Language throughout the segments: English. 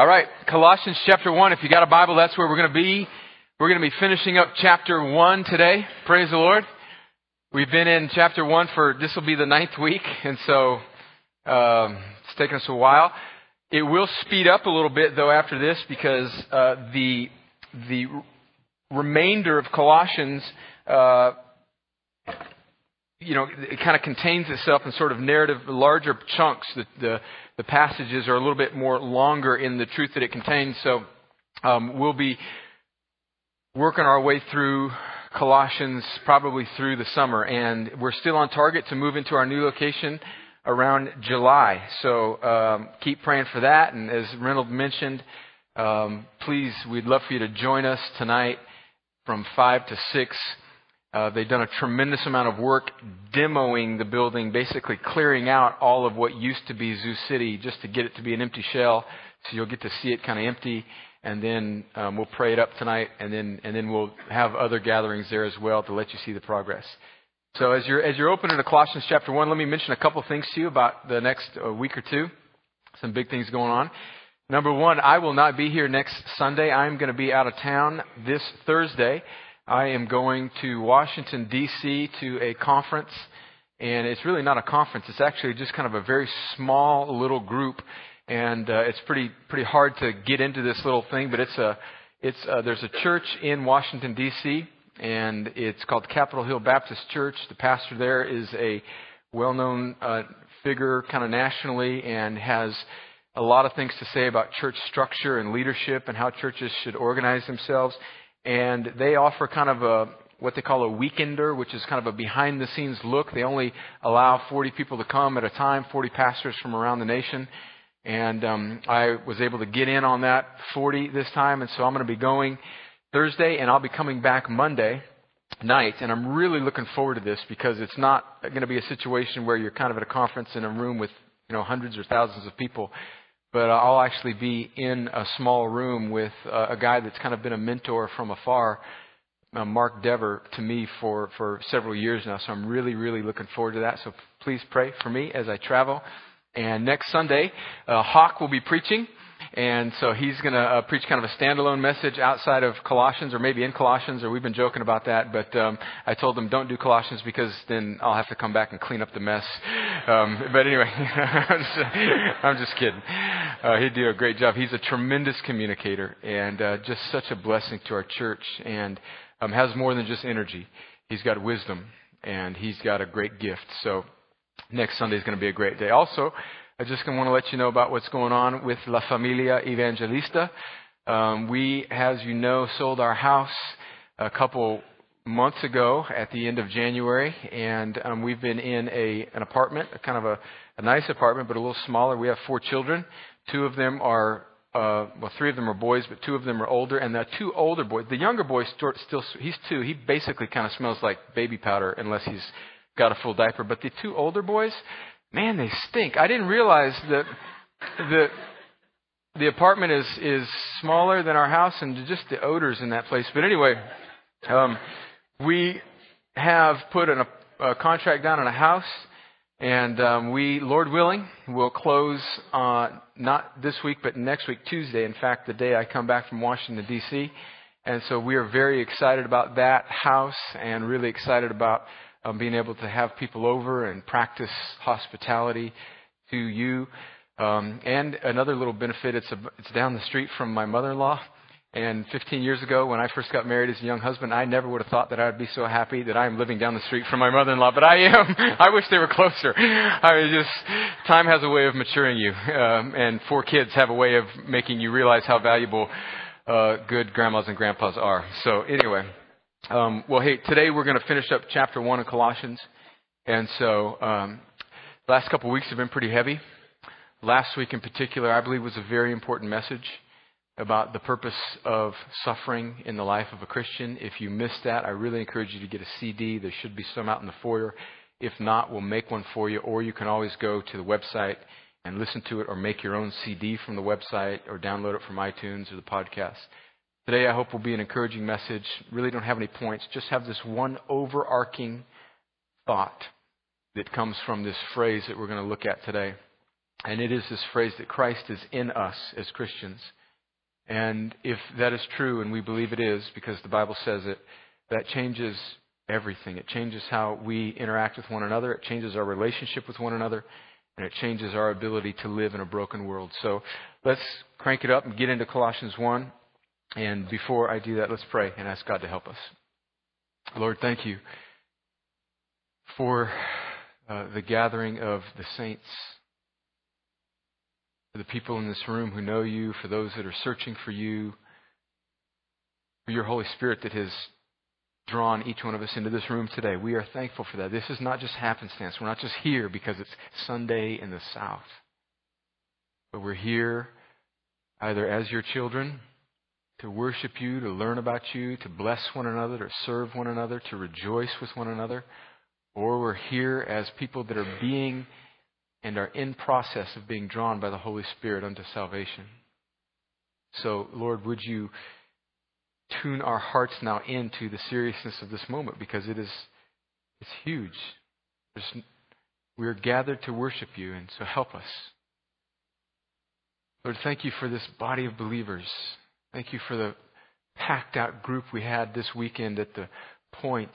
All right, Colossians chapter 1. If you got a Bible, that's where we're going to be. We're going to be finishing up chapter 1 today. Praise the Lord. We've been in chapter 1 for, this will be the ninth week, and so um, it's taken us a while. It will speed up a little bit, though, after this because uh, the, the remainder of Colossians, uh, you know, it kind of contains itself in sort of narrative, larger chunks. The, the, the passages are a little bit more longer in the truth that it contains. So um, we'll be working our way through Colossians probably through the summer, and we're still on target to move into our new location around July. So um, keep praying for that. And as Reynold mentioned, um, please, we'd love for you to join us tonight from five to six. Uh, they've done a tremendous amount of work demoing the building, basically clearing out all of what used to be Zoo City just to get it to be an empty shell. So you'll get to see it kind of empty, and then um, we'll pray it up tonight, and then and then we'll have other gatherings there as well to let you see the progress. So as you're as you're opening to Colossians chapter one, let me mention a couple things to you about the next uh, week or two. Some big things going on. Number one, I will not be here next Sunday. I'm going to be out of town this Thursday. I am going to Washington, D.C. to a conference. And it's really not a conference. It's actually just kind of a very small little group. And uh, it's pretty, pretty hard to get into this little thing. But it's a, it's, uh, there's a church in Washington, D.C. And it's called Capitol Hill Baptist Church. The pastor there is a well-known uh, figure kind of nationally and has a lot of things to say about church structure and leadership and how churches should organize themselves and they offer kind of a what they call a weekender, which is kind of a behind the scenes look. They only allow 40 people to come at a time, 40 pastors from around the nation. And um, I was able to get in on that 40 this time, and so I'm going to be going Thursday, and I'll be coming back Monday night. And I'm really looking forward to this because it's not going to be a situation where you're kind of at a conference in a room with you know hundreds or thousands of people but I'll actually be in a small room with uh, a guy that's kind of been a mentor from afar, uh, Mark Dever, to me for, for several years now. So I'm really, really looking forward to that. So please pray for me as I travel. And next Sunday, uh, Hawk will be preaching. And so he's going to uh, preach kind of a standalone message outside of Colossians, or maybe in Colossians, or we've been joking about that. But um, I told him don't do Colossians because then I'll have to come back and clean up the mess. Um, but anyway, I'm, just, I'm just kidding. Uh, he'd do a great job. He's a tremendous communicator and uh, just such a blessing to our church, and um, has more than just energy. He's got wisdom, and he's got a great gift. So next Sunday is going to be a great day. Also. I just want to let you know about what's going on with La Familia Evangelista. Um, we, as you know, sold our house a couple months ago at the end of January, and um, we've been in a an apartment, a kind of a, a nice apartment, but a little smaller. We have four children. Two of them are uh, well, three of them are boys, but two of them are older. And the two older boys, the younger boy still, he's two. He basically kind of smells like baby powder unless he's got a full diaper. But the two older boys, man, they stink. I didn't realize that the the apartment is is smaller than our house, and just the odors in that place. But anyway, um, we have put an, a contract down on a house, and um, we, Lord willing, will close uh, not this week, but next week, Tuesday. In fact, the day I come back from Washington D.C. And so we are very excited about that house, and really excited about um, being able to have people over and practice hospitality to you. Um, and another little benefit, it's, a, it's down the street from my mother-in-law. And 15 years ago, when I first got married as a young husband, I never would have thought that I'd be so happy that I am living down the street from my mother-in-law. But I am. I wish they were closer. I mean, just time has a way of maturing you, um, and four kids have a way of making you realize how valuable uh, good grandmas and grandpas are. So anyway, um, well, hey, today we're going to finish up chapter one of Colossians, and so um, the last couple of weeks have been pretty heavy. Last week, in particular, I believe was a very important message about the purpose of suffering in the life of a Christian. If you missed that, I really encourage you to get a CD. There should be some out in the foyer. If not, we'll make one for you, or you can always go to the website and listen to it, or make your own CD from the website, or download it from iTunes or the podcast. Today, I hope will be an encouraging message. Really don't have any points, just have this one overarching thought that comes from this phrase that we're going to look at today. And it is this phrase that Christ is in us as Christians. And if that is true, and we believe it is because the Bible says it, that changes everything. It changes how we interact with one another, it changes our relationship with one another, and it changes our ability to live in a broken world. So let's crank it up and get into Colossians 1. And before I do that, let's pray and ask God to help us. Lord, thank you for uh, the gathering of the saints, for the people in this room who know you, for those that are searching for you, for your Holy Spirit that has drawn each one of us into this room today. We are thankful for that. This is not just happenstance. We're not just here because it's Sunday in the South. But we're here either as your children to worship you, to learn about you, to bless one another, to serve one another, to rejoice with one another, or we're here as people that are being and are in process of being drawn by the Holy Spirit unto salvation. So, Lord, would you tune our hearts now into the seriousness of this moment because it is it's huge. There's, we're gathered to worship you, and so help us. Lord, thank you for this body of believers. Thank you for the packed out group we had this weekend at the point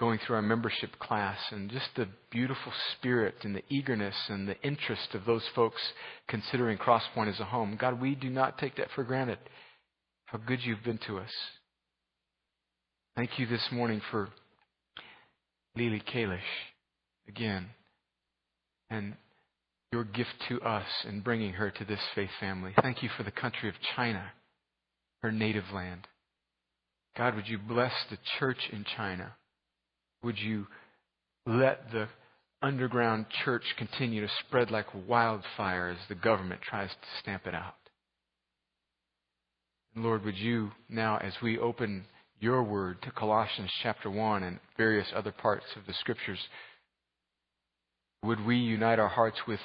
going through our membership class and just the beautiful spirit and the eagerness and the interest of those folks considering Crosspoint as a home. God, we do not take that for granted. How good you've been to us. Thank you this morning for Lily Kalish again and your gift to us in bringing her to this faith family. Thank you for the country of China her native land. God, would you bless the church in China? Would you let the underground church continue to spread like wildfire as the government tries to stamp it out? Lord, would you now, as we open your word to Colossians chapter 1 and various other parts of the scriptures, would we unite our hearts with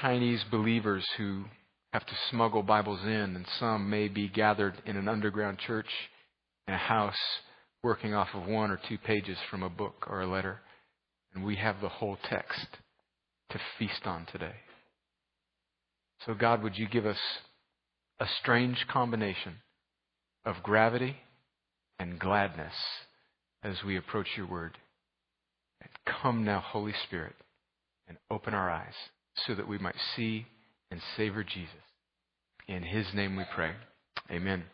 Chinese believers who have to smuggle Bibles in, and some may be gathered in an underground church in a house working off of one or two pages from a book or a letter. And we have the whole text to feast on today. So, God, would you give us a strange combination of gravity and gladness as we approach your word? And come now, Holy Spirit, and open our eyes so that we might see and savor Jesus. In his name we pray. Amen.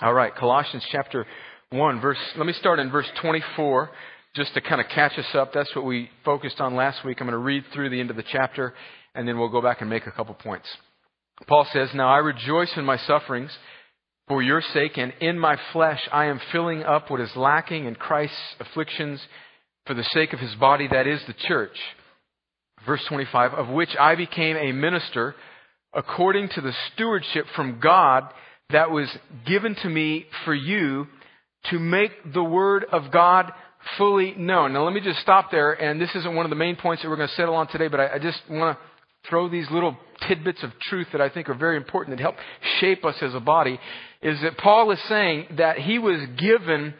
All right, Colossians chapter 1, verse, let me start in verse 24 just to kind of catch us up. That's what we focused on last week. I'm going to read through the end of the chapter and then we'll go back and make a couple points. Paul says, Now I rejoice in my sufferings for your sake, and in my flesh I am filling up what is lacking in Christ's afflictions for the sake of his body, that is the church. Verse 25, of which I became a minister according to the stewardship from God that was given to me for you to make the Word of God fully known. Now, let me just stop there, and this isn't one of the main points that we're going to settle on today, but I, I just want to throw these little tidbits of truth that I think are very important that help shape us as a body. Is that Paul is saying that he was given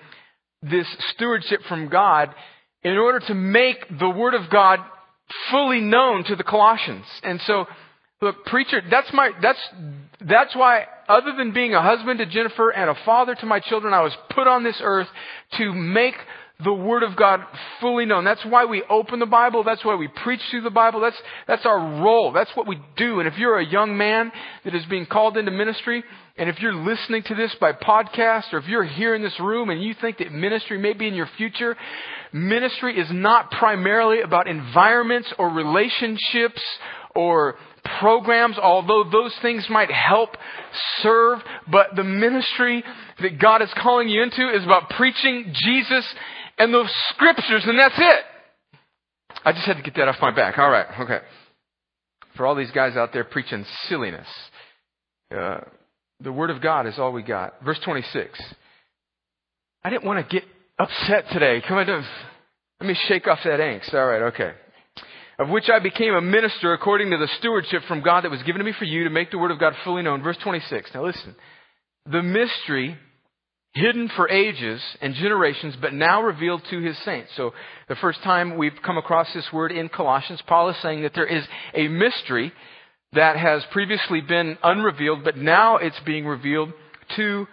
this stewardship from God in order to make the Word of God fully known to the Colossians. And so, look, preacher, that's my, that's, that's why, other than being a husband to Jennifer and a father to my children, I was put on this earth to make the Word of God fully known. That's why we open the Bible. That's why we preach through the Bible. That's, that's our role. That's what we do. And if you're a young man that is being called into ministry, and if you're listening to this by podcast, or if you're here in this room and you think that ministry may be in your future, ministry is not primarily about environments or relationships or programs, although those things might help serve, but the ministry that God is calling you into is about preaching Jesus and those scriptures, and that's it. I just had to get that off my back. All right, okay. For all these guys out there preaching silliness, uh, the Word of God is all we got. Verse 26. I didn't want to get upset today. Come on, let me shake off that angst. All right, okay. Of which I became a minister according to the stewardship from God that was given to me for you to make the Word of God fully known. Verse 26. Now listen. The mystery hidden for ages and generations, but now revealed to his saints. So the first time we've come across this word in Colossians, Paul is saying that there is a mystery that has previously been unrevealed, but now it's being revealed to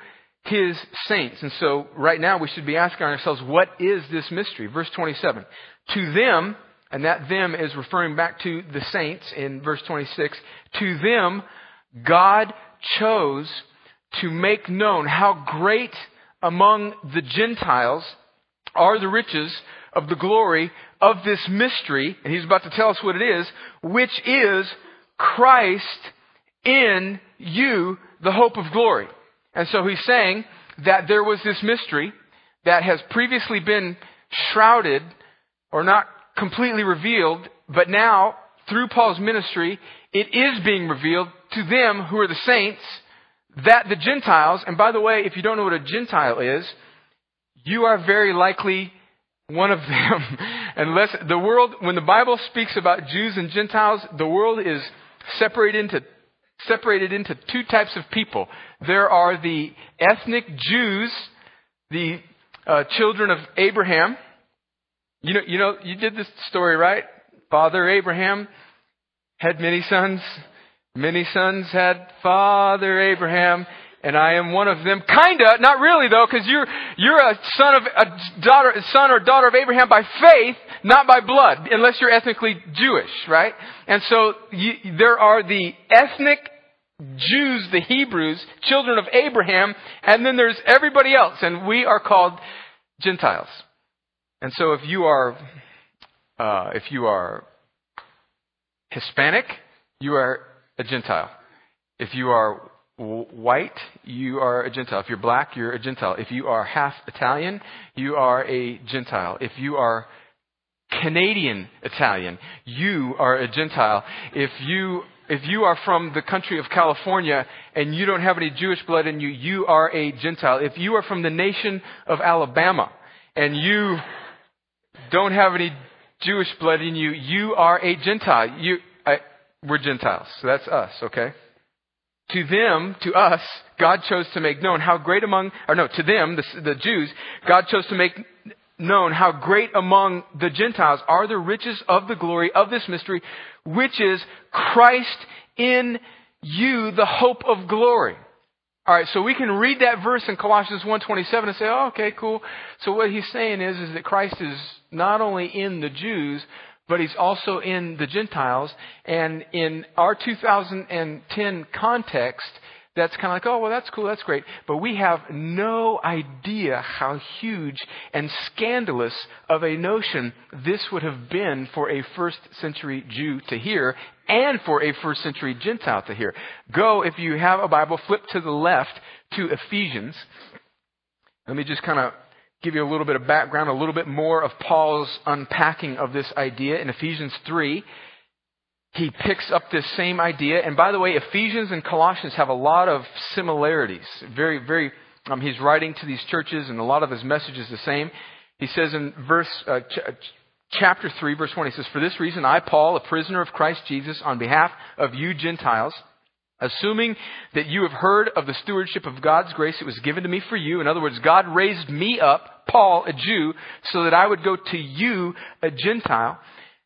his saints. And so right now we should be asking ourselves, what is this mystery? Verse 27. To them, and that them is referring back to the saints in verse 26, to them God chose to make known how great among the Gentiles are the riches of the glory of this mystery, and he's about to tell us what it is, which is Christ in you, the hope of glory. And so he's saying that there was this mystery that has previously been shrouded or not completely revealed, but now, through Paul's ministry, it is being revealed to them who are the saints that the Gentiles, and by the way, if you don't know what a Gentile is, you are very likely one of them. Unless the world, when the Bible speaks about Jews and Gentiles, the world is separated into separated into two types of people. There are the ethnic Jews, the uh, children of Abraham. You know, you know, you did this story, right? Father Abraham had many sons. Many sons had Father Abraham, and I am one of them. Kinda, not really though, because you're you're a son of a daughter, son or daughter of Abraham by faith, not by blood, unless you're ethnically Jewish, right? And so you, there are the ethnic Jews, the Hebrews, children of Abraham, and then there's everybody else, and we are called Gentiles. And so if you are uh, if you are Hispanic, you are a Gentile. If you are white, you are a Gentile. If you're black, you're a Gentile. If you are half Italian, you are a Gentile. If you are Canadian Italian, you are a Gentile. If you if you are from the country of California and you don't have any Jewish blood in you, you are a Gentile. If you are from the nation of Alabama and you don't have any Jewish blood in you, you are a Gentile. You, I, we're Gentiles. So that's us, okay? To them, to us, God chose to make known how great among, or no, to them, the, the Jews, God chose to make known how great among the Gentiles are the riches of the glory of this mystery, which is Christ in you, the hope of glory. All right, so we can read that verse in Colossians 1:27 and say, "Oh, okay, cool." So what he's saying is is that Christ is not only in the Jews, but he's also in the Gentiles. And in our 2010 context, that's kind of like, oh, well, that's cool, that's great. But we have no idea how huge and scandalous of a notion this would have been for a first century Jew to hear and for a first century Gentile to hear. Go, if you have a Bible, flip to the left to Ephesians. Let me just kind of give you a little bit of background, a little bit more of Paul's unpacking of this idea in Ephesians 3. He picks up this same idea. And by the way, Ephesians and Colossians have a lot of similarities. Very, very, um, he's writing to these churches and a lot of his message is the same. He says in verse, uh, ch- chapter 3, verse 1, he says, For this reason, I, Paul, a prisoner of Christ Jesus, on behalf of you Gentiles, Assuming that you have heard of the stewardship of God's grace that was given to me for you. In other words, God raised me up, Paul, a Jew, so that I would go to you, a Gentile.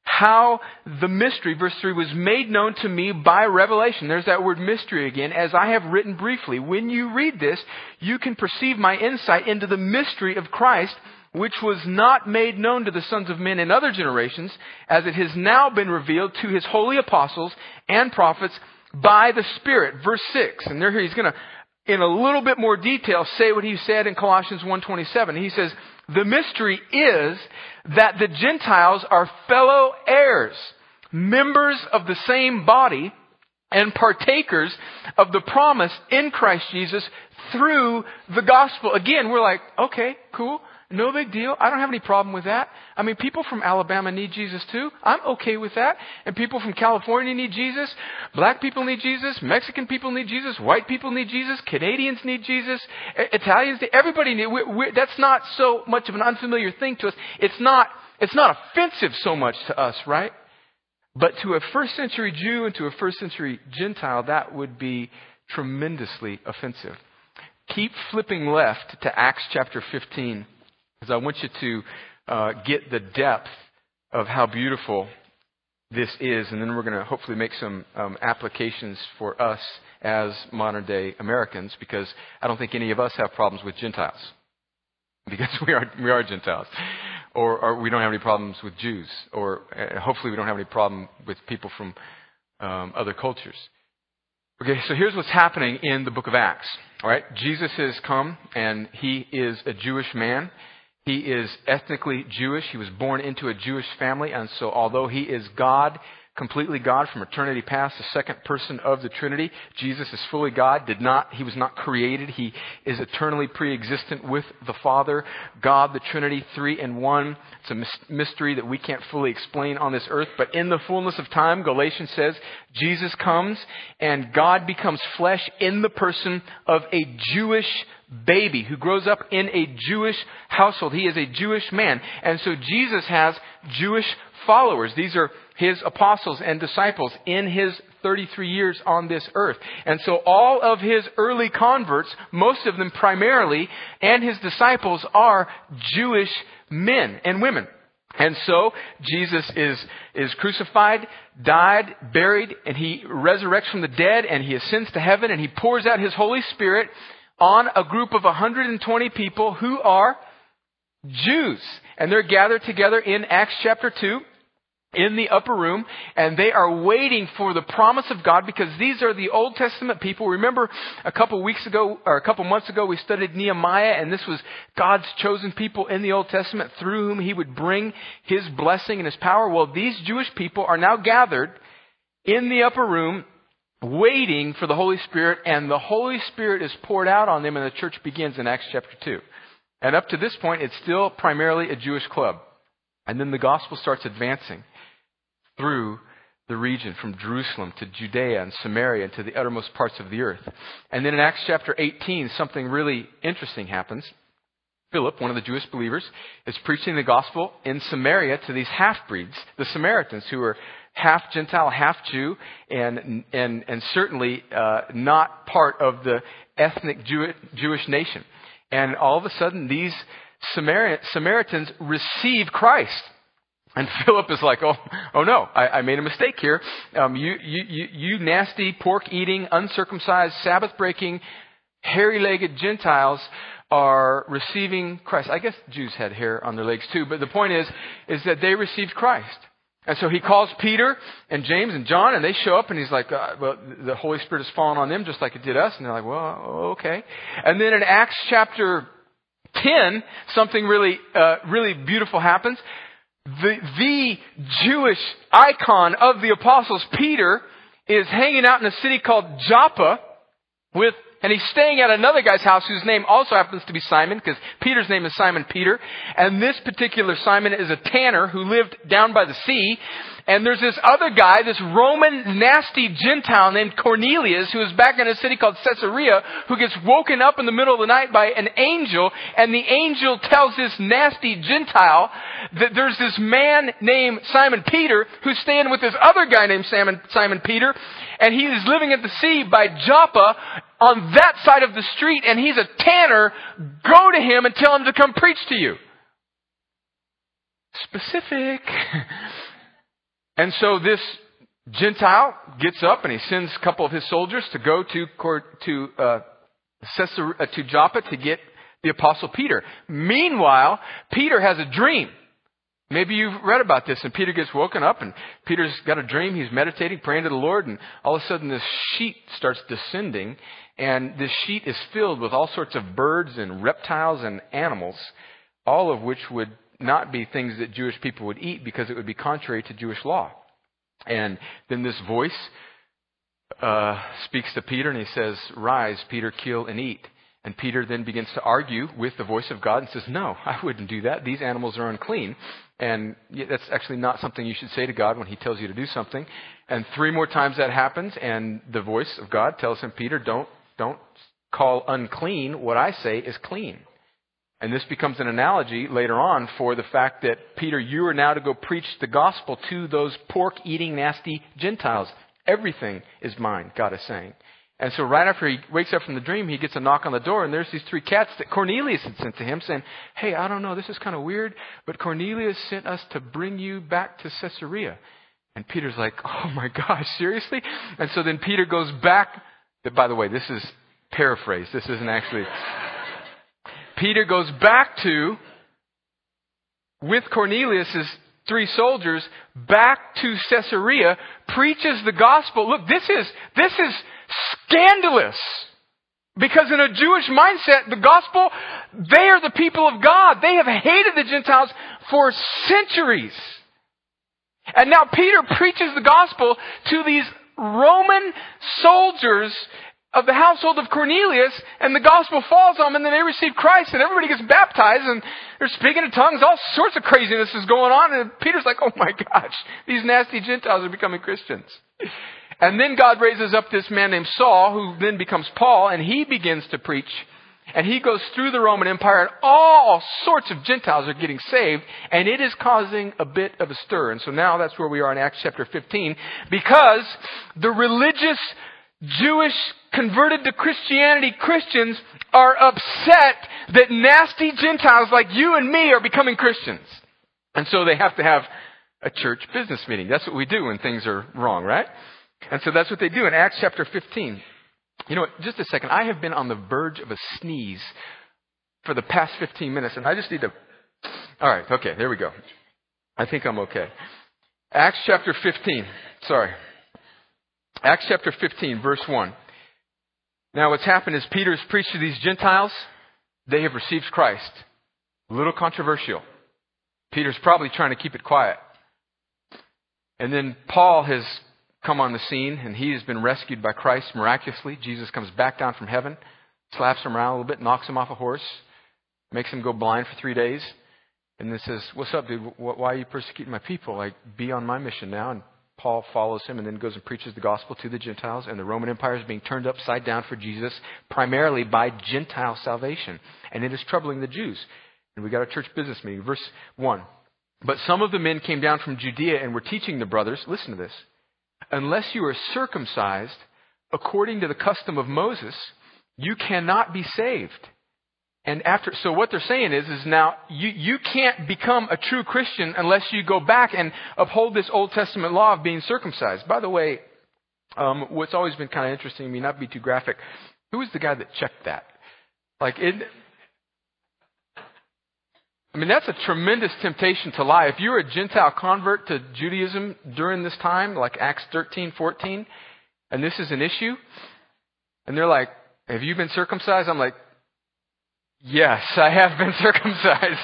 How the mystery, verse 3, was made known to me by revelation. There's that word mystery again, as I have written briefly. When you read this, you can perceive my insight into the mystery of Christ, which was not made known to the sons of men in other generations, as it has now been revealed to his holy apostles and prophets by the Spirit. Verse 6. And there he's going to, in a little bit more detail, say what he said in Colossians 1.27. He says, the mystery is that the Gentiles are fellow heirs, members of the same body, and partakers of the promise in Christ Jesus through the gospel. Again, we're like, okay, cool. No big deal. I don't have any problem with that. I mean, people from Alabama need Jesus too. I'm okay with that. And people from California need Jesus. Black people need Jesus. Mexican people need Jesus. White people need Jesus. Canadians need Jesus. Italians, everybody need. We're, we're, that's not so much of an unfamiliar thing to us. It's not. It's not offensive so much to us, right? But to a first century Jew and to a first century Gentile, that would be tremendously offensive. keep flipping left to Acts chapter 15, because I want you to uh, get the depth of how beautiful this is, and then we're going to hopefully make some um, applications for us as modern day Americans, because I don't think any of us have problems with Gentiles, because we are we are Gentiles, or, or we don't have any problems with Jews, or uh, hopefully we don't have any problem with people from um, other cultures. Okay, so here's what's happening in the book of Acts. All right, Jesus has come, and he is a Jewish man. He is ethnically Jewish. He was born into a Jewish family, and so although he is God, completely God from eternity past, the second person of the Trinity. Jesus is fully God, did not, he was not created. He is eternally pre-existent with the Father, God, the Trinity, three and one. It's a mystery that we can't fully explain on this earth, but in the fullness of time, Galatians says, Jesus comes and God becomes flesh in the person of a Jewish baby who grows up in a Jewish household. He is a Jewish man. And so Jesus has Jewish followers. These are his apostles and disciples in his 33 years on this earth. And so all of his early converts, most of them primarily, and his disciples are Jewish men and women. And so Jesus is, is crucified, died, buried, and he resurrects from the dead and he ascends to heaven and he pours out his Holy Spirit on a group of 120 people who are Jews. And they're gathered together in Acts chapter 2 in the upper room and they are waiting for the promise of God because these are the Old Testament people. Remember a couple weeks ago or a couple months ago we studied Nehemiah and this was God's chosen people in the Old Testament through whom he would bring his blessing and his power. Well, these Jewish people are now gathered in the upper room waiting for the Holy Spirit and the Holy Spirit is poured out on them and the church begins in Acts chapter 2. And up to this point it's still primarily a Jewish club. And then the gospel starts advancing through the region from Jerusalem to Judea and Samaria and to the uttermost parts of the earth. And then in Acts chapter 18, something really interesting happens. Philip, one of the Jewish believers, is preaching the gospel in Samaria to these half breeds, the Samaritans, who are half Gentile, half Jew, and, and, and certainly uh, not part of the ethnic Jew, Jewish nation. And all of a sudden, these Samaritans receive Christ. And Philip is like, oh, oh no, I, I made a mistake here. Um, you, you, you, you nasty pork eating, uncircumcised, Sabbath breaking, hairy legged Gentiles are receiving Christ. I guess Jews had hair on their legs too, but the point is, is that they received Christ. And so he calls Peter and James and John, and they show up, and he's like, uh, well, the Holy Spirit has fallen on them just like it did us. And they're like, well, okay. And then in Acts chapter 10, something really, uh, really beautiful happens the, the Jewish icon of the apostles, Peter, is hanging out in a city called Joppa with, and he's staying at another guy's house whose name also happens to be Simon, because Peter's name is Simon Peter. And this particular Simon is a tanner who lived down by the sea. And there's this other guy, this Roman nasty Gentile named Cornelius, who is back in a city called Caesarea, who gets woken up in the middle of the night by an angel, and the angel tells this nasty Gentile that there's this man named Simon Peter who's staying with this other guy named Simon, Simon Peter, and he is living at the sea by Joppa on that side of the street, and he's a tanner. Go to him and tell him to come preach to you. Specific. And so this Gentile gets up and he sends a couple of his soldiers to go to to uh, Caesarea, uh, to Joppa to get the apostle Peter. Meanwhile, Peter has a dream. Maybe you've read about this, and Peter gets woken up, and Peter's got a dream. He's meditating, praying to the Lord, and all of a sudden this sheet starts descending, and this sheet is filled with all sorts of birds and reptiles and animals, all of which would not be things that Jewish people would eat because it would be contrary to Jewish law. And then this voice uh, speaks to Peter and he says, Rise, Peter, kill and eat. And Peter then begins to argue with the voice of God and says, No, I wouldn't do that. These animals are unclean. And that's actually not something you should say to God when he tells you to do something. And three more times that happens, and the voice of God tells him, Peter, don't, don't call unclean what I say is clean. And this becomes an analogy later on for the fact that, Peter, you are now to go preach the gospel to those pork eating, nasty Gentiles. Everything is mine, God is saying. And so right after he wakes up from the dream, he gets a knock on the door, and there's these three cats that Cornelius had sent to him saying, Hey, I don't know, this is kind of weird, but Cornelius sent us to bring you back to Caesarea. And Peter's like, Oh my gosh, seriously? And so then Peter goes back. By the way, this is paraphrased. This isn't actually. Peter goes back to, with Cornelius's three soldiers, back to Caesarea, preaches the gospel. Look, this is, this is scandalous. Because in a Jewish mindset, the gospel, they are the people of God. They have hated the Gentiles for centuries. And now Peter preaches the gospel to these Roman soldiers of the household of Cornelius, and the gospel falls on them, and then they receive Christ, and everybody gets baptized, and they're speaking in tongues. All sorts of craziness is going on, and Peter's like, oh my gosh, these nasty Gentiles are becoming Christians. And then God raises up this man named Saul, who then becomes Paul, and he begins to preach. And he goes through the Roman Empire, and all sorts of Gentiles are getting saved, and it is causing a bit of a stir. And so now that's where we are in Acts chapter 15, because the religious Jewish converted to Christianity Christians are upset that nasty Gentiles like you and me are becoming Christians. And so they have to have a church business meeting. That's what we do when things are wrong, right? And so that's what they do in Acts chapter 15. You know what? Just a second. I have been on the verge of a sneeze for the past 15 minutes, and I just need to. All right, okay, there we go. I think I'm okay. Acts chapter 15. Sorry. Acts chapter 15, verse 1. Now, what's happened is Peter's preached to these Gentiles. They have received Christ. A little controversial. Peter's probably trying to keep it quiet. And then Paul has come on the scene, and he has been rescued by Christ miraculously. Jesus comes back down from heaven, slaps him around a little bit, knocks him off a horse, makes him go blind for three days, and then says, What's up, dude? Why are you persecuting my people? Like, be on my mission now. And Paul follows him and then goes and preaches the gospel to the Gentiles, and the Roman Empire is being turned upside down for Jesus, primarily by Gentile salvation. And it is troubling the Jews. And we got a church business meeting. Verse 1. But some of the men came down from Judea and were teaching the brothers, listen to this, unless you are circumcised according to the custom of Moses, you cannot be saved. And after, so what they're saying is, is now you, you can't become a true Christian unless you go back and uphold this Old Testament law of being circumcised. By the way, um, what's always been kind of interesting to me, not be too graphic, who was the guy that checked that? Like, it, I mean, that's a tremendous temptation to lie. If you're a Gentile convert to Judaism during this time, like Acts 13, 14, and this is an issue, and they're like, have you been circumcised? I'm like, yes, I have been circumcised.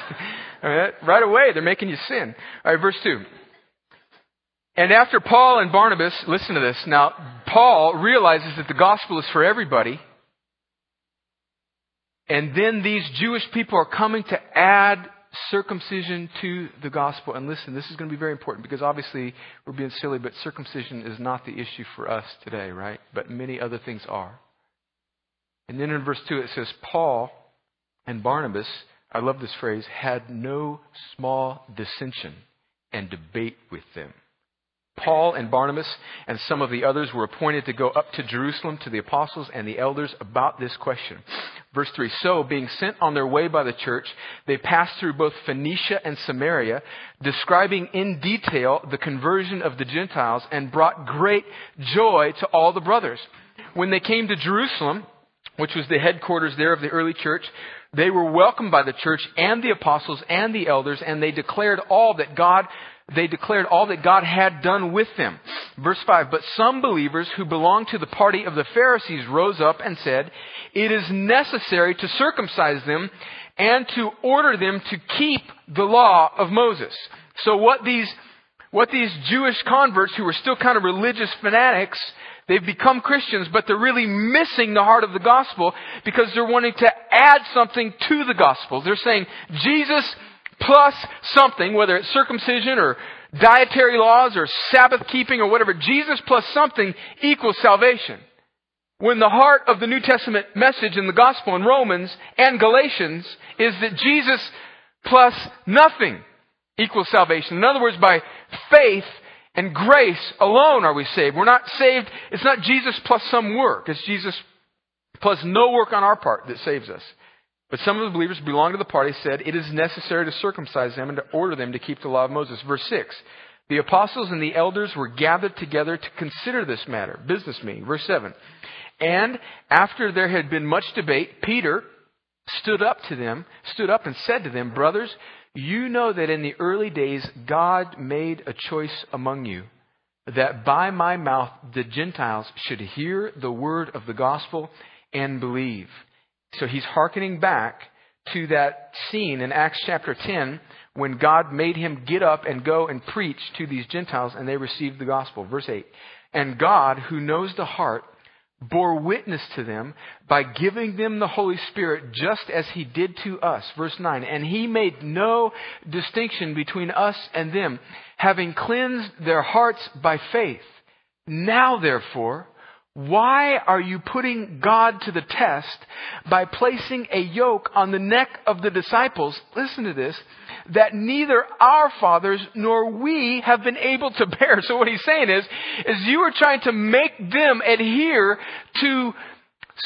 Right away, they're making you sin. All right, verse 2. And after Paul and Barnabas, listen to this. Now, Paul realizes that the gospel is for everybody. And then these Jewish people are coming to add circumcision to the gospel. And listen, this is going to be very important because obviously we're being silly, but circumcision is not the issue for us today, right? But many other things are. And then in verse 2 it says, Paul and Barnabas, I love this phrase, had no small dissension and debate with them. Paul and Barnabas and some of the others were appointed to go up to Jerusalem to the apostles and the elders about this question. Verse 3 So, being sent on their way by the church, they passed through both Phoenicia and Samaria, describing in detail the conversion of the Gentiles, and brought great joy to all the brothers. When they came to Jerusalem, which was the headquarters there of the early church, they were welcomed by the church and the apostles and the elders, and they declared all that God they declared all that God had done with them. Verse 5, but some believers who belonged to the party of the Pharisees rose up and said, it is necessary to circumcise them and to order them to keep the law of Moses. So what these, what these Jewish converts who were still kind of religious fanatics, they've become Christians, but they're really missing the heart of the gospel because they're wanting to add something to the gospel. They're saying, Jesus plus something, whether it's circumcision or dietary laws or Sabbath keeping or whatever, Jesus plus something equals salvation. When the heart of the New Testament message in the gospel in Romans and Galatians is that Jesus plus nothing equals salvation. In other words, by faith and grace alone are we saved. We're not saved, it's not Jesus plus some work. It's Jesus plus no work on our part that saves us. But some of the believers who belong to the party said it is necessary to circumcise them and to order them to keep the law of Moses. Verse 6. The apostles and the elders were gathered together to consider this matter. Business meeting. Verse 7. And after there had been much debate, Peter stood up to them, stood up and said to them, Brothers, you know that in the early days God made a choice among you that by my mouth the Gentiles should hear the word of the gospel and believe. So he's hearkening back to that scene in Acts chapter 10 when God made him get up and go and preach to these Gentiles and they received the gospel. Verse 8. And God, who knows the heart, bore witness to them by giving them the Holy Spirit just as he did to us. Verse 9. And he made no distinction between us and them, having cleansed their hearts by faith. Now therefore, why are you putting God to the test by placing a yoke on the neck of the disciples? Listen to this. That neither our fathers nor we have been able to bear. So what he's saying is, is you are trying to make them adhere to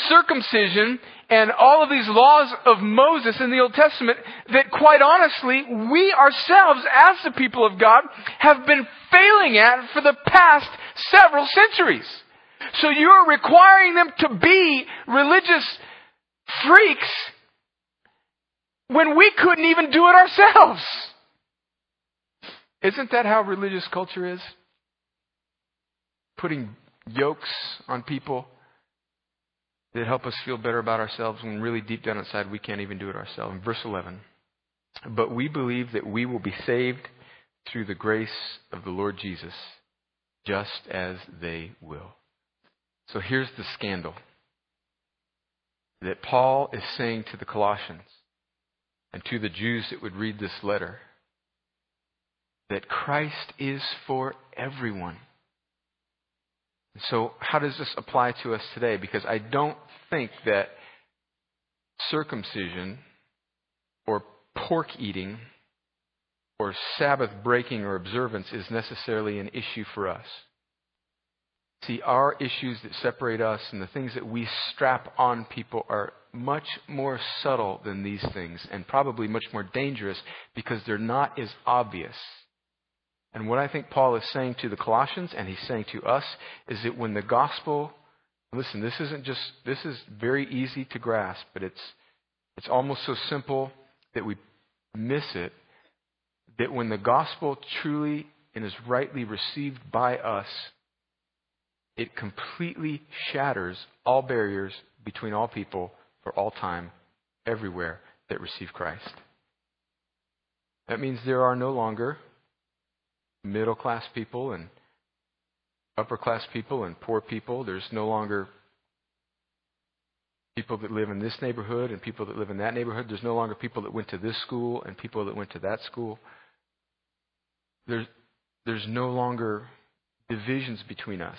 circumcision and all of these laws of Moses in the Old Testament that quite honestly, we ourselves as the people of God have been failing at for the past several centuries. So you're requiring them to be religious freaks when we couldn't even do it ourselves. Isn't that how religious culture is? Putting yokes on people that help us feel better about ourselves when really deep down inside we can't even do it ourselves. In Verse 11. But we believe that we will be saved through the grace of the Lord Jesus, just as they will. So here's the scandal that Paul is saying to the Colossians and to the Jews that would read this letter that Christ is for everyone. So, how does this apply to us today? Because I don't think that circumcision or pork eating or Sabbath breaking or observance is necessarily an issue for us. See, our issues that separate us and the things that we strap on people are much more subtle than these things and probably much more dangerous because they're not as obvious. And what I think Paul is saying to the Colossians and he's saying to us is that when the gospel, listen, this isn't just, this is very easy to grasp, but it's, it's almost so simple that we miss it. That when the gospel truly and is rightly received by us, it completely shatters all barriers between all people for all time, everywhere that receive Christ. That means there are no longer middle class people and upper class people and poor people. There's no longer people that live in this neighborhood and people that live in that neighborhood. There's no longer people that went to this school and people that went to that school. There's, there's no longer divisions between us.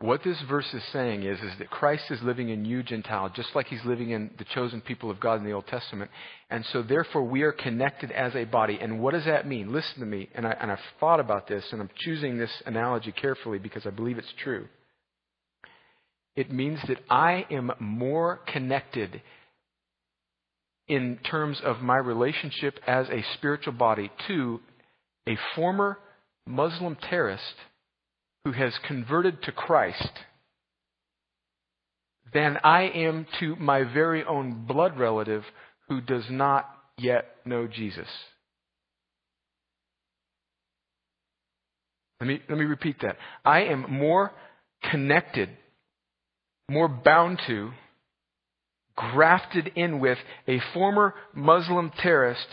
What this verse is saying is, is that Christ is living in you, Gentile, just like he's living in the chosen people of God in the Old Testament. And so therefore we are connected as a body. And what does that mean? Listen to me. And, I, and I've thought about this, and I'm choosing this analogy carefully because I believe it's true. It means that I am more connected in terms of my relationship as a spiritual body to a former Muslim terrorist who has converted to Christ than I am to my very own blood relative who does not yet know Jesus. Let me, let me repeat that. I am more connected, more bound to, grafted in with a former Muslim terrorist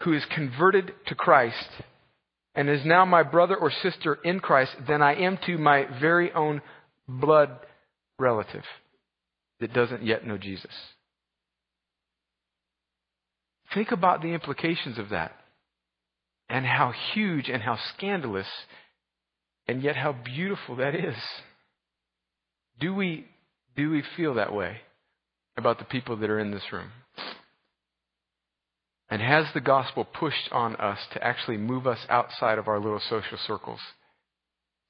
who is converted to Christ and is now my brother or sister in Christ than I am to my very own blood relative that doesn't yet know Jesus. Think about the implications of that and how huge and how scandalous and yet how beautiful that is. Do we, do we feel that way about the people that are in this room? And has the gospel pushed on us to actually move us outside of our little social circles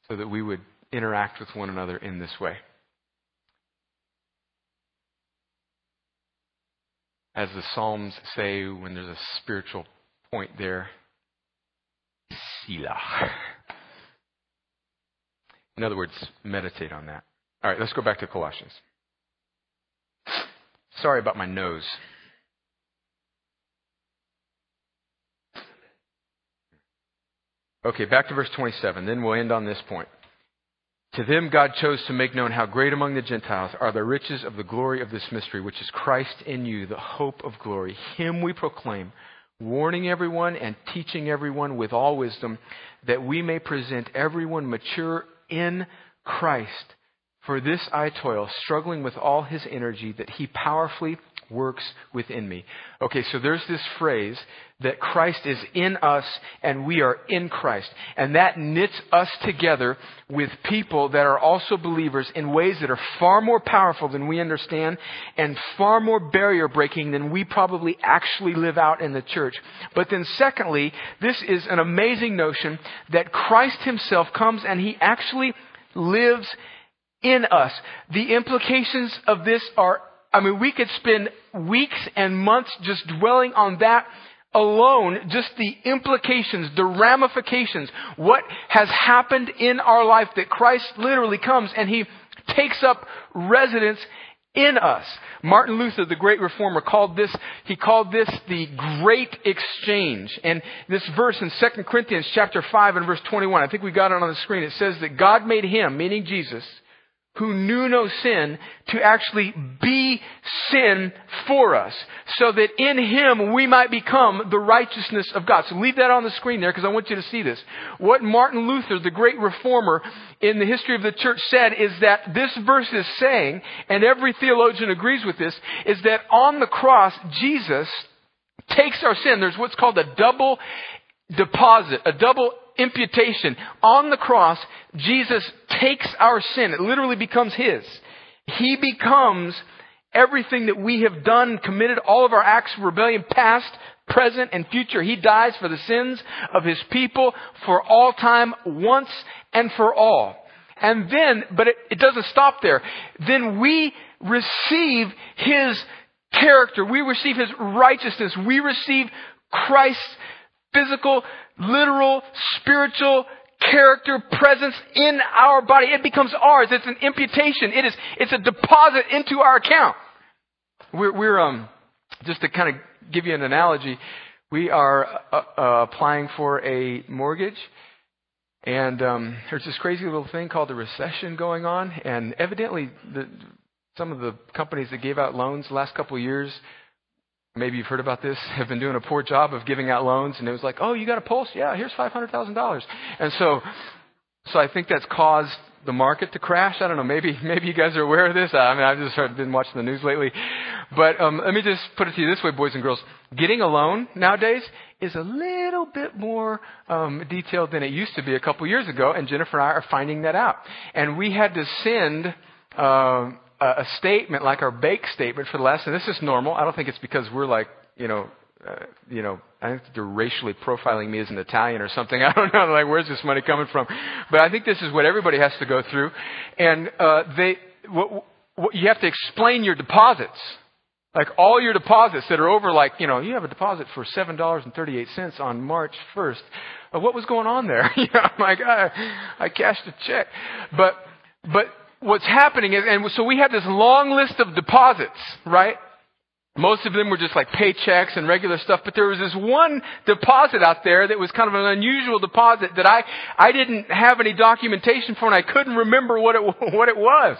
so that we would interact with one another in this way? As the Psalms say, when there's a spiritual point there, Selah. In other words, meditate on that. All right, let's go back to Colossians. Sorry about my nose. Okay, back to verse 27. Then we'll end on this point. To them God chose to make known how great among the Gentiles are the riches of the glory of this mystery, which is Christ in you, the hope of glory. Him we proclaim, warning everyone and teaching everyone with all wisdom, that we may present everyone mature in Christ. For this I toil, struggling with all his energy that he powerfully works within me. Okay, so there's this phrase that Christ is in us and we are in Christ. And that knits us together with people that are also believers in ways that are far more powerful than we understand and far more barrier breaking than we probably actually live out in the church. But then secondly, this is an amazing notion that Christ himself comes and he actually lives in us. The implications of this are, I mean, we could spend weeks and months just dwelling on that alone, just the implications, the ramifications, what has happened in our life that Christ literally comes and He takes up residence in us. Martin Luther, the great reformer, called this, he called this the great exchange. And this verse in 2 Corinthians chapter 5 and verse 21, I think we got it on the screen. It says that God made him, meaning Jesus, who knew no sin to actually be sin for us so that in him we might become the righteousness of God. So leave that on the screen there because I want you to see this. What Martin Luther, the great reformer in the history of the church said is that this verse is saying, and every theologian agrees with this, is that on the cross, Jesus takes our sin. There's what's called a double deposit, a double imputation. On the cross, Jesus takes our sin. It literally becomes His. He becomes everything that we have done, committed, all of our acts of rebellion, past, present, and future. He dies for the sins of His people for all time, once and for all. And then, but it, it doesn't stop there. Then we receive His character. We receive His righteousness. We receive Christ's physical, literal, spiritual character presence in our body. It becomes ours. It's an imputation. It is, it's a deposit into our account. We're, we're um, just to kind of give you an analogy, we are uh, uh, applying for a mortgage. And um, there's this crazy little thing called the recession going on, and evidently, the, some of the companies that gave out loans the last couple of years maybe you've heard about this, have been doing a poor job of giving out loans, and it was like, oh, you got a pulse? Yeah, here's $500,000. And so, so I think that's caused the market to crash. I don't know. Maybe maybe you guys are aware of this. I mean, I've just been watching the news lately. But um, let me just put it to you this way, boys and girls: getting a loan nowadays is a little bit more um, detailed than it used to be a couple years ago. And Jennifer and I are finding that out. And we had to send. Um, a statement like our bake statement for the last, and this is normal. I don't think it's because we're like, you know, uh, you know, I think they're racially profiling me as an Italian or something. I don't know, like, where's this money coming from? But I think this is what everybody has to go through. And, uh, they, what, what, you have to explain your deposits. Like all your deposits that are over, like, you know, you have a deposit for $7.38 on March 1st. Uh, what was going on there? you know, I'm like, I, I cashed a check. But, but what's happening is, and so we had this long list of deposits, right? Most of them were just like paychecks and regular stuff, but there was this one deposit out there that was kind of an unusual deposit that I, I didn't have any documentation for and I couldn't remember what it, what it was.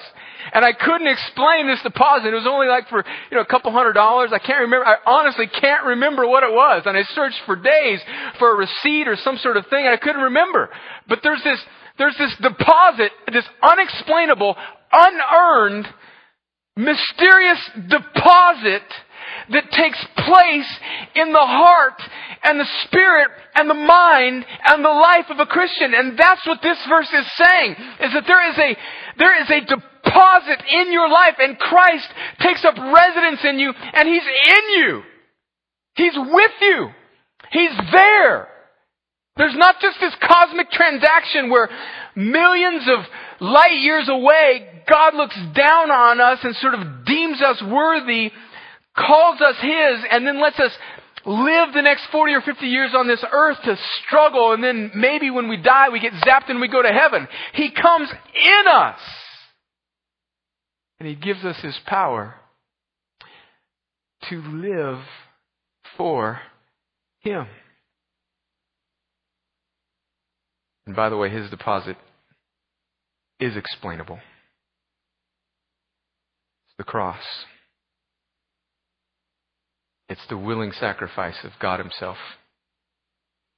And I couldn't explain this deposit. It was only like for, you know, a couple hundred dollars. I can't remember, I honestly can't remember what it was. And I searched for days for a receipt or some sort of thing and I couldn't remember. But there's this, there's this deposit, this unexplainable, unearned, mysterious deposit that takes place in the heart and the spirit and the mind and the life of a Christian. And that's what this verse is saying, is that there is a, there is a deposit in your life and Christ takes up residence in you and He's in you. He's with you. He's there. There's not just this cosmic transaction where millions of light years away, God looks down on us and sort of deems us worthy, calls us His, and then lets us live the next 40 or 50 years on this earth to struggle, and then maybe when we die, we get zapped and we go to heaven. He comes in us. And He gives us His power to live for Him. And by the way, His deposit is explainable. It's the cross. It's the willing sacrifice of God Himself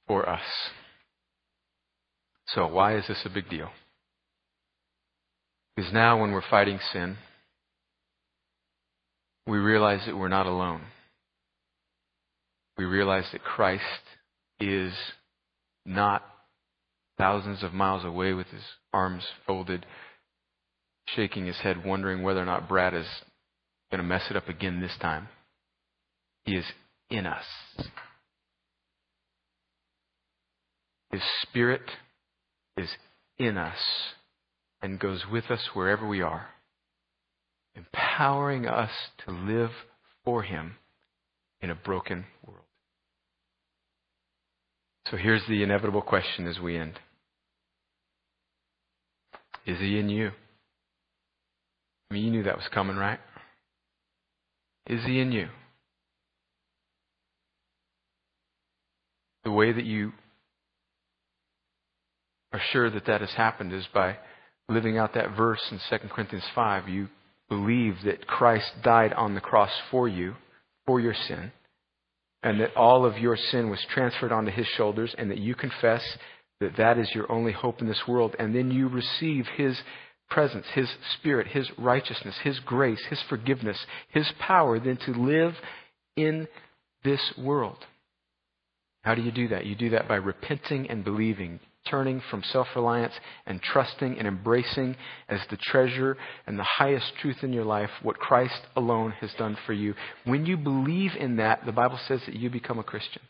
for us. So, why is this a big deal? Because now, when we're fighting sin, we realize that we're not alone. We realize that Christ is not thousands of miles away with his arms folded, shaking his head, wondering whether or not Brad is going to mess it up again this time. He is in us. His Spirit is in us and goes with us wherever we are, empowering us to live for Him in a broken world. So here's the inevitable question as we end Is He in you? I mean, you knew that was coming, right? Is He in you? The way that you are sure that that has happened is by living out that verse in 2 Corinthians 5. You believe that Christ died on the cross for you, for your sin, and that all of your sin was transferred onto his shoulders, and that you confess that that is your only hope in this world, and then you receive his presence, his spirit, his righteousness, his grace, his forgiveness, his power then to live in this world. How do you do that? You do that by repenting and believing, turning from self reliance and trusting and embracing as the treasure and the highest truth in your life what Christ alone has done for you. When you believe in that, the Bible says that you become a Christian.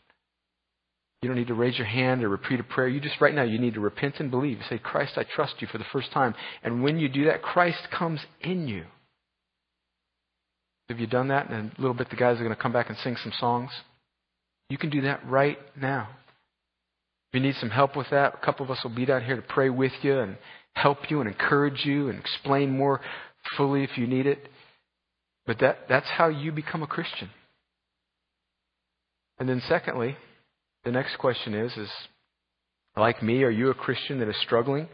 You don't need to raise your hand or repeat a prayer. You just, right now, you need to repent and believe. Say, Christ, I trust you for the first time. And when you do that, Christ comes in you. Have you done that? And a little bit, the guys are going to come back and sing some songs. You can do that right now. If you need some help with that, a couple of us will be down here to pray with you and help you and encourage you and explain more fully if you need it. But that, that's how you become a Christian. And then secondly, the next question is, is like me, are you a Christian that is struggling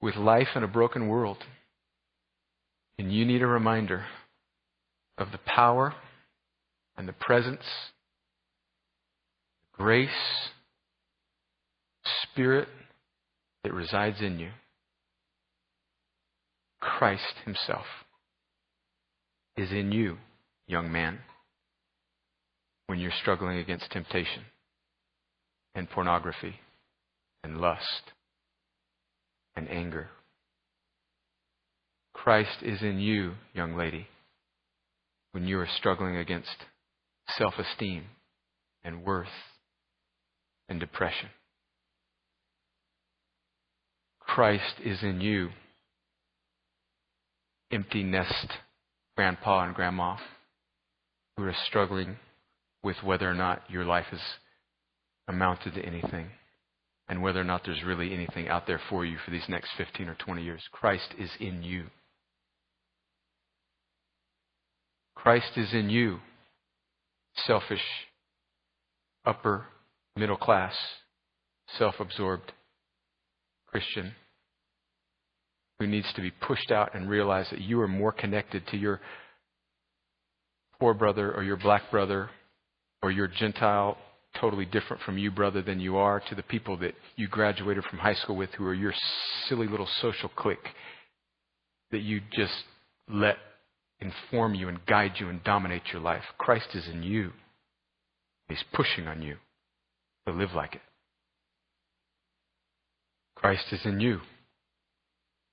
with life in a broken world? And you need a reminder of the power and the presence grace, Spirit that resides in you. Christ Himself is in you, young man, when you're struggling against temptation and pornography and lust and anger. Christ is in you, young lady, when you are struggling against self esteem and worth and depression. Christ is in you, empty nest grandpa and grandma who are struggling with whether or not your life has amounted to anything and whether or not there's really anything out there for you for these next 15 or 20 years. Christ is in you. Christ is in you, selfish, upper middle class, self absorbed Christian who needs to be pushed out and realize that you are more connected to your poor brother or your black brother or your Gentile, totally different from you brother than you are to the people that you graduated from high school with who are your silly little social clique that you just let inform you and guide you and dominate your life. Christ is in you. He's pushing on you to live like it. Christ is in you,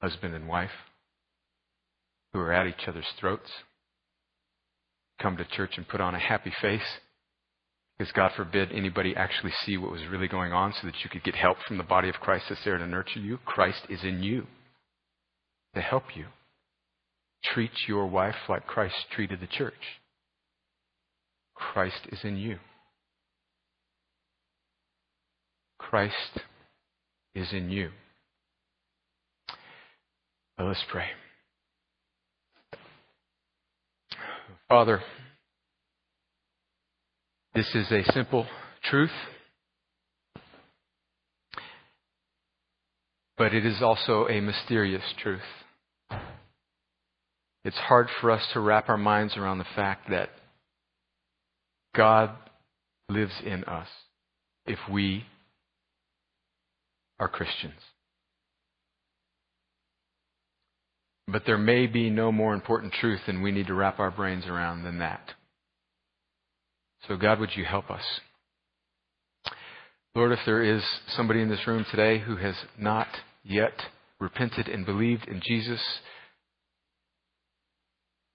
husband and wife, who are at each other's throats. Come to church and put on a happy face Because God forbid anybody actually see what was really going on so that you could get help from the body of Christ that's there to nurture you. Christ is in you to help you. Treat your wife like Christ treated the church. Christ is in you. Christ is in you. Let's pray. Father, this is a simple truth, but it is also a mysterious truth. It's hard for us to wrap our minds around the fact that God lives in us if we are Christians. But there may be no more important truth than we need to wrap our brains around than that. So, God, would you help us? Lord, if there is somebody in this room today who has not yet repented and believed in Jesus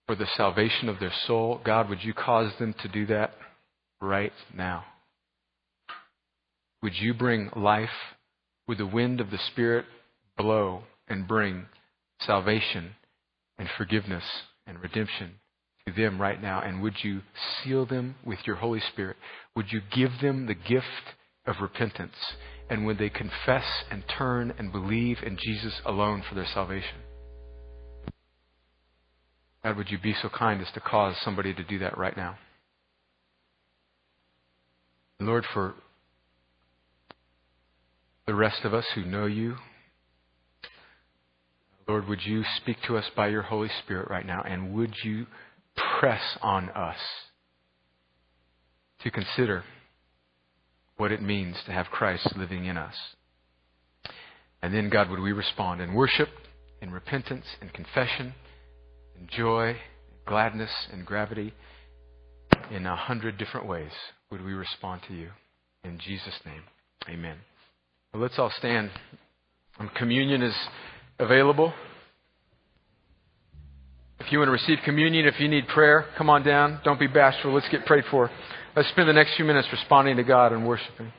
for the salvation of their soul, God, would you cause them to do that right now? Would you bring life? Would the wind of the Spirit blow and bring salvation and forgiveness and redemption to them right now? And would you seal them with your Holy Spirit? Would you give them the gift of repentance? And would they confess and turn and believe in Jesus alone for their salvation? God, would you be so kind as to cause somebody to do that right now? Lord, for the rest of us who know you, Lord, would you speak to us by your Holy Spirit right now, and would you press on us to consider what it means to have Christ living in us? And then, God, would we respond in worship, in repentance, in confession, in joy, in gladness, in gravity, in a hundred different ways? Would we respond to you? In Jesus' name, amen. Well, let's all stand. Um, communion is available. If you want to receive communion, if you need prayer, come on down. Don't be bashful. Let's get prayed for. Let's spend the next few minutes responding to God and worshiping.